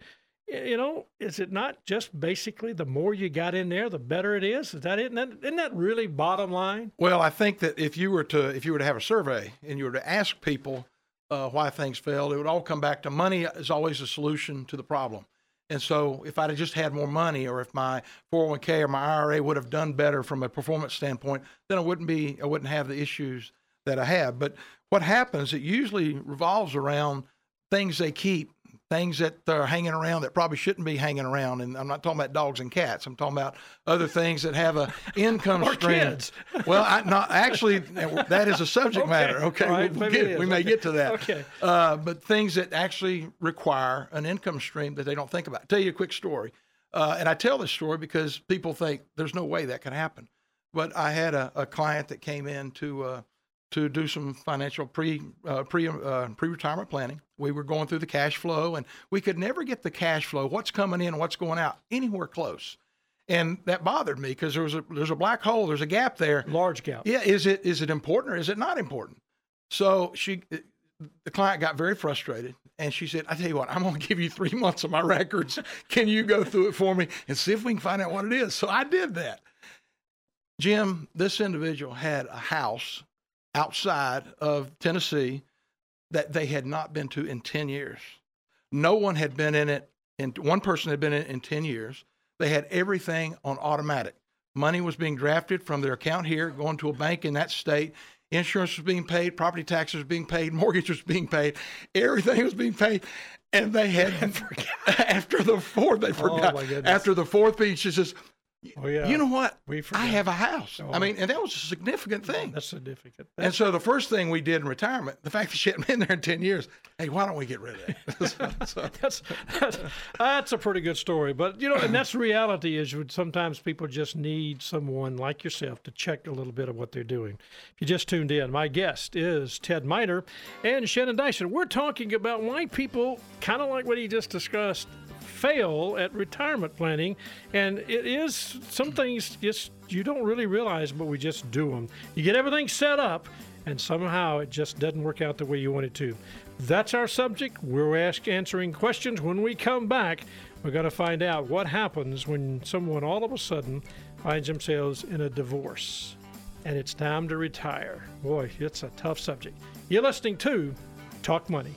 you know, is it not just basically the more you got in there, the better it is? Is that it? Isn't that, isn't that really bottom line?
Well, I think that if you were to if you were to have a survey and you were to ask people uh, why things failed, it would all come back to money is always a solution to the problem. And so, if I'd just had more money, or if my 401k or my IRA would have done better from a performance standpoint, then I wouldn't be I wouldn't have the issues that I have. But what happens? It usually revolves around things they keep, things that are hanging around that probably shouldn't be hanging around. And I'm not talking about dogs and cats. I'm talking about other things that have a income
Or
stream.
kids.
Well, I, not actually. That is a subject
Okay.
matter. Okay,
right,
we'll get- we may
Okay.
get to that.
Okay.
Uh, but things that actually require an income stream that they don't think about. i tell you a quick story, uh, and I tell this story because people think there's no way that can happen. But I had a, a client that came in to uh, to do some financial pre uh, pre uh, pre retirement planning. We were going through the cash flow, and we could never get the cash flow, what's coming in what's going out, anywhere close. And that bothered me because there was a there's a black hole, there's a gap there,
large gap.
Yeah, is it is it important or is it not important? So she, the client got very frustrated, and she said, "I tell you what, I'm going to give you three months of my records. Can you go through it for me and see if we can find out what it is?" So I did that. Jim, this individual had a house outside of Tennessee that they had not been to in 10 years. No one had been in it, and one person had been in it in 10 years. They had everything on automatic. Money was being drafted from their account here, going to a bank in that state. Insurance was being paid, property taxes was being paid, mortgage was being paid, everything was being paid. And they had, after the fourth, they oh, forgot.
Oh, my goodness.
after the fourth she says,
Oh yeah.
You know what?
We
I have a house.
Oh.
I mean, and that was a significant thing.
That's significant.
And so the first thing we did in retirement, the fact that she hadn't been there in 10 years, hey, why don't we get rid of that? So-
that's, that's that's a pretty good story. But you know, and that's reality is sometimes people just need someone like yourself to check a little bit of what they're doing. If you just tuned in, my guest is Ted Miner and Shannon Dyson. We're talking about why people kind of like what he just discussed fail at retirement planning and it is some things just you don't really realize but we just do them you get everything set up and somehow it just doesn't work out the way you want it to. That's our subject. We're ask, answering questions when we come back. We're going to find out what happens when someone all of a sudden finds themselves in a divorce and it's time to retire. Boy it's a tough subject. You're listening to talk money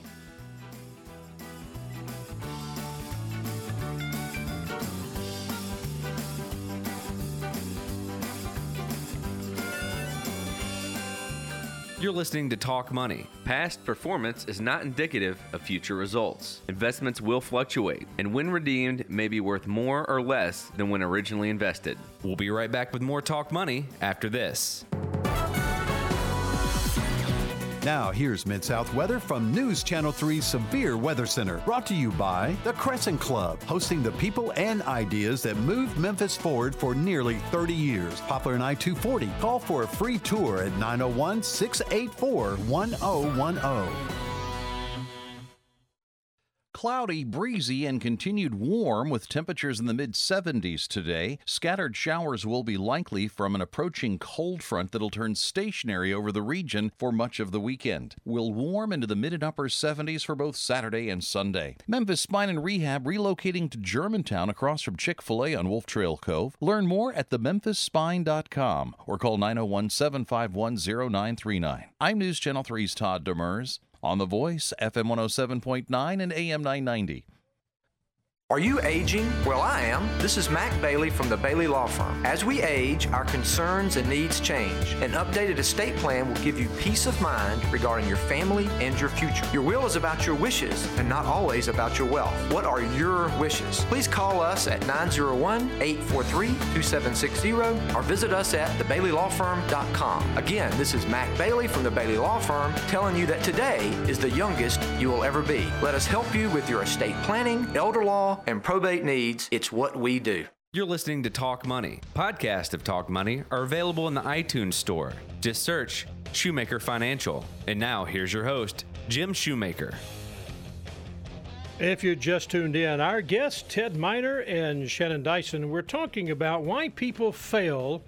You're listening to Talk Money. Past performance is not indicative of future results. Investments will fluctuate, and when redeemed, may be worth more or less than when originally invested. We'll be right back with more Talk Money after this.
Now, here's Mid South weather from News Channel 3's Severe Weather Center. Brought to you by the Crescent Club, hosting the people and ideas that moved Memphis forward for nearly 30 years. Poplar and I 240. Call for a free tour at 901 684 1010.
Cloudy, breezy, and continued warm with temperatures in the mid 70s today. Scattered showers will be likely from an approaching cold front that'll turn stationary over the region for much of the weekend. Will warm into the mid and upper 70s for both Saturday and Sunday. Memphis Spine and Rehab relocating to Germantown across from Chick fil A on Wolf Trail Cove. Learn more at thememphisspine.com or call 901 751 0939. I'm News Channel 3's Todd Demers. On The Voice, FM 107.9 and AM 990.
Are you aging? Well, I am. This is Mac Bailey from the Bailey Law Firm. As we age, our concerns and needs change. An updated estate plan will give you peace of mind regarding your family and your future. Your will is about your wishes and not always about your wealth. What are your wishes? Please call us at 901 843 2760 or visit us at thebaileylawfirm.com. Again, this is Mac Bailey from the Bailey Law Firm telling you that today is the youngest you will ever be. Let us help you with your estate planning, elder law, and probate needs. It's what we do.
You're listening to Talk Money. Podcasts of Talk Money are available in the iTunes Store. Just search Shoemaker Financial. And now here's your host, Jim Shoemaker.
If you just tuned in, our guests, Ted Miner and Shannon Dyson, we're talking about why people fail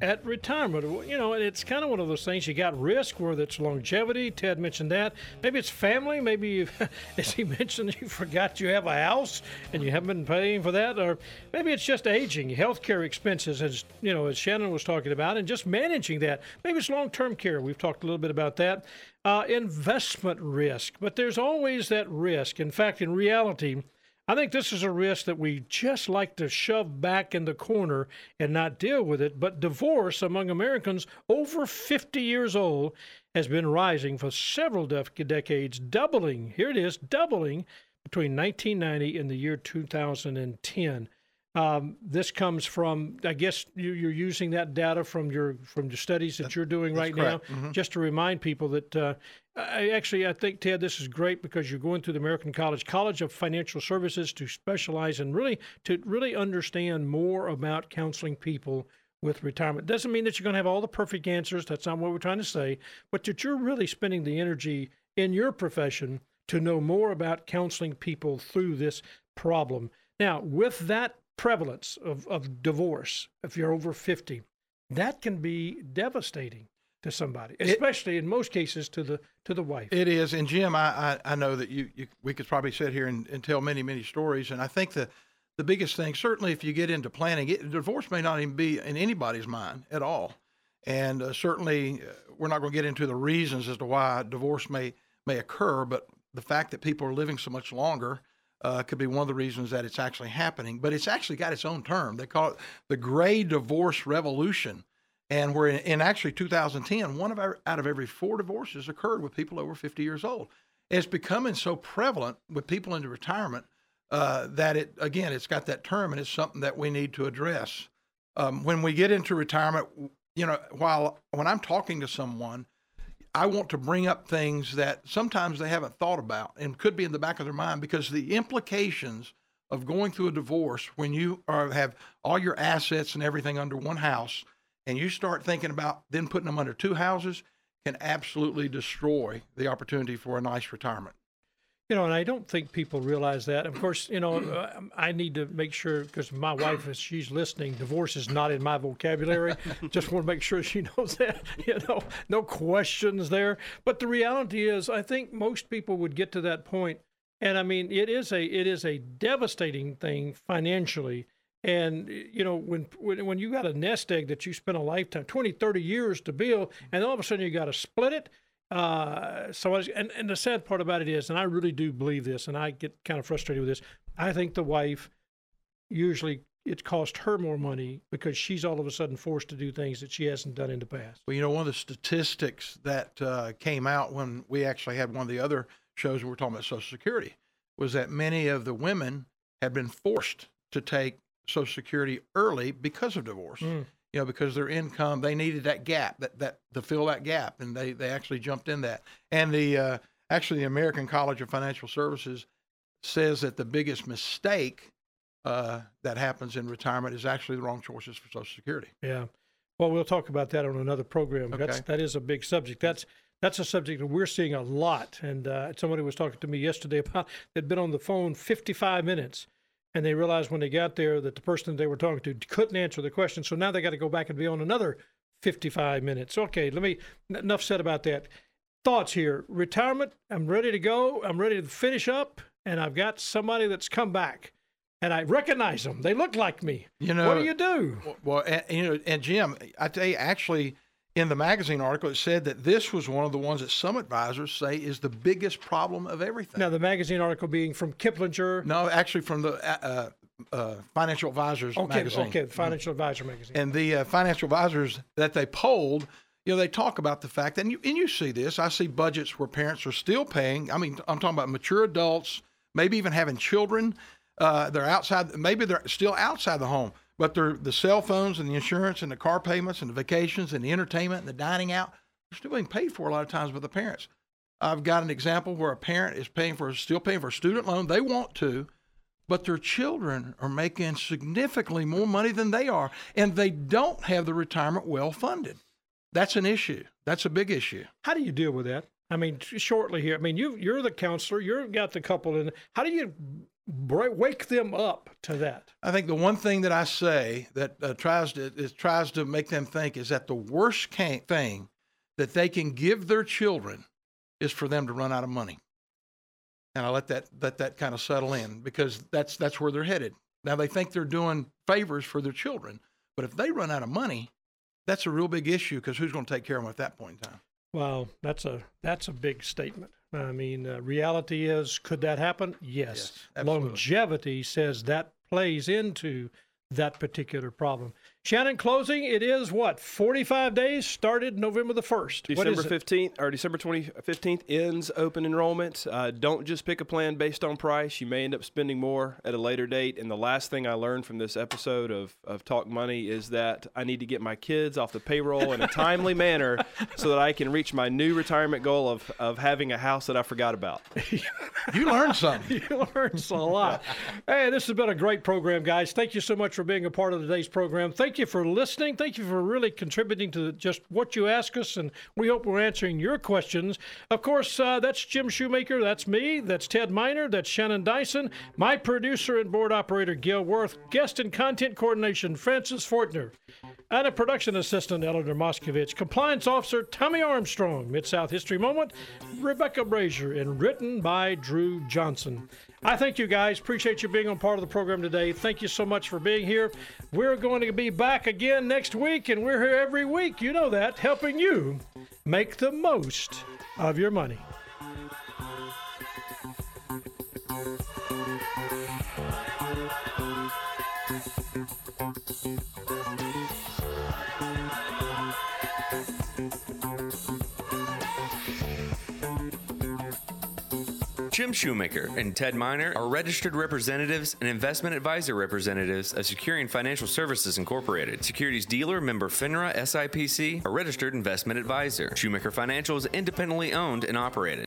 at retirement. You know, it's kind of one of those things. You got risk, whether it's longevity. Ted mentioned that. Maybe it's family. Maybe, you, as he mentioned, you forgot you have a house and you haven't been paying for that. Or maybe it's just aging, healthcare expenses, as you know, as Shannon was talking about, and just managing that. Maybe it's long-term care. We've talked a little bit about that. Uh, investment risk, but there's always that risk. In fact, in reality. I think this is a risk that we just like to shove back in the corner and not deal with it. But divorce among Americans over 50 years old has been rising for several dec- decades, doubling. Here it is, doubling between 1990 and the year 2010. Um, this comes from, I guess you, you're using that data from your from the studies that you're doing right
correct.
now,
Mhm.
just to remind people that. Uh, I actually, I think Ted, this is great because you're going through the American College College of Financial Services to specialize and really to really understand more about counseling people with retirement. Doesn't mean that you're going to have all the perfect answers. That's not what we're trying to say, but that you're really spending the energy in your profession to know more about counseling people through this problem. Now, with that prevalence of, of divorce, if you're over 50, that can be devastating to somebody, especially in most cases to the to the wife.
It is, and Jim, I, I, I know that you, you we could probably sit here and, and tell many many stories, and I think the the biggest thing, certainly if you get into planning, it, divorce may not even be in anybody's mind at all, and uh, certainly uh, we're not going to get into the reasons as to why divorce may may occur, but the fact that people are living so much longer. Uh, could be one of the reasons that it's actually happening, but it's actually got its own term. They call it the gray divorce revolution. And we're in, in actually 2010, one of our, out of every four divorces occurred with people over 50 years old. It's becoming so prevalent with people into retirement uh, that it again, it's got that term, and it's something that we need to address. um, when we get into retirement, you know, while when I'm talking to someone, I want to bring up things that sometimes they haven't thought about and could be in the back of their mind because the implications of going through a divorce when you are, have all your assets and everything under one house and you start thinking about then putting them under two houses can absolutely destroy the opportunity for a nice retirement.
You know, and I don't think people realize that. Of course, you know, uh, I need to make sure because my wife, if she's listening, divorce is not in my vocabulary. Just want to make sure she knows that. You know, no questions there. But the reality is, I think most people would get to that point. point, and I mean, it is a it is a devastating thing financially. And you know, when when when you got a nest egg that you spent a lifetime, 20, 30 years to build, and all of a sudden you got to split it uh, so, I, and, and the sad part about it is, and I really do believe this, and I get kind of frustrated with this. I think the wife usually it cost her more money because she's all of a sudden forced to do things that she hasn't done in the past.
Well, you know, one of the statistics that uh, came out when we actually had one of the other shows we were talking about Social Security was that many of the women had been forced to take Social Security early because of divorce. Mm you know, because their income, they needed that gap, that, that to fill that gap, and they, they actually jumped in that. And the uh, actually the American College of Financial Services says that the biggest mistake uh, that happens in retirement is actually the wrong choices for Social Security.
Yeah, well, we'll talk about that on another program.
Okay.
That's that is a big subject. That's that's a subject that we're seeing a lot. And uh, somebody was talking to me yesterday about they'd been on the phone 55 minutes and they realized when they got there that the person they were talking to couldn't answer the question. So now they got to go back and be on another 55 minutes. Okay, let me, enough said about that. Thoughts here retirement, I'm ready to go. I'm ready to finish up, and I've got somebody that's come back. And I recognize them. They look like me.
You know,
what do you do?
Well, and, you know, and Jim, I tell you, actually, in the magazine article, it said that this was one of the ones that some advisors say is the biggest problem of everything.
Now, the magazine article being from Kiplinger.
No, actually from the uh, uh, Financial Advisors
okay,
magazine.
Okay, the Financial Advisor magazine.
And the uh, financial advisors that they polled, you know, they talk about the fact, and you, and you see this. I see budgets where parents are still paying. I mean, I'm talking about mature adults, maybe even having children. Uh, they're outside, maybe they're still outside the home but the cell phones and the insurance and the car payments and the vacations and the entertainment and the dining out, they're still being paid for a lot of times by the parents. I've got an example where a parent is paying for still paying for a student loan. They want to, but their children are making significantly more money than they are, and they don't have the retirement well funded. That's an issue. That's a big issue.
How do you deal with that? I mean, shortly here. I mean, you you're the counselor. You've got the couple in. How do you wake them up to that?
I think the one thing that I say that uh, tries to is, tries to make them think is that the worst thing that they can give their children is for them to run out of money. And I let that let that kind of settle in because that's that's where they're headed. Now they think they're doing favors for their children, but if they run out of money, that's a real big issue because who's going to take care of them at that point in time?
Wow, that's a that's a big statement. I mean, uh, reality is, could that happen? Yes.
yes
Longevity says that plays into that particular problem. Shannon, closing, it is what, 45 days, started November the 1st.
December 15th, or December 2015th ends open enrollment. Uh, don't just pick a plan based on price. You may end up spending more at a later date. And the last thing I learned from this episode of, of Talk Money is that I need to get my kids off the payroll in a timely manner so that I can reach my new retirement goal of, of having a house that I forgot about.
you learned something.
you learned a lot. hey, this has been a great program, guys. Thank you so much for being a part of today's program. Thank you for listening. Thank you for really contributing to just what you ask us, and we hope we're answering your questions. Of course, uh, that's Jim Shoemaker. That's me. That's Ted Miner. That's Shannon Dyson. My producer and board operator, Gil Worth. Guest and content coordination, Francis Fortner. And a production assistant, Eleanor Moskovich. Compliance officer, Tommy Armstrong. Mid South History Moment, Rebecca Brazier. And written by Drew Johnson. I thank you guys. Appreciate you being on part of the program today. Thank you so much for being here. We're going to be back again next week, and we're here every week. You know that, helping you make the most of your money.
Jim Shoemaker and Ted Miner are registered representatives and investment advisor representatives of Securian Financial Services Incorporated. Securities dealer member FINRA SIPC, a registered investment advisor. Shoemaker Financial is independently owned and operated.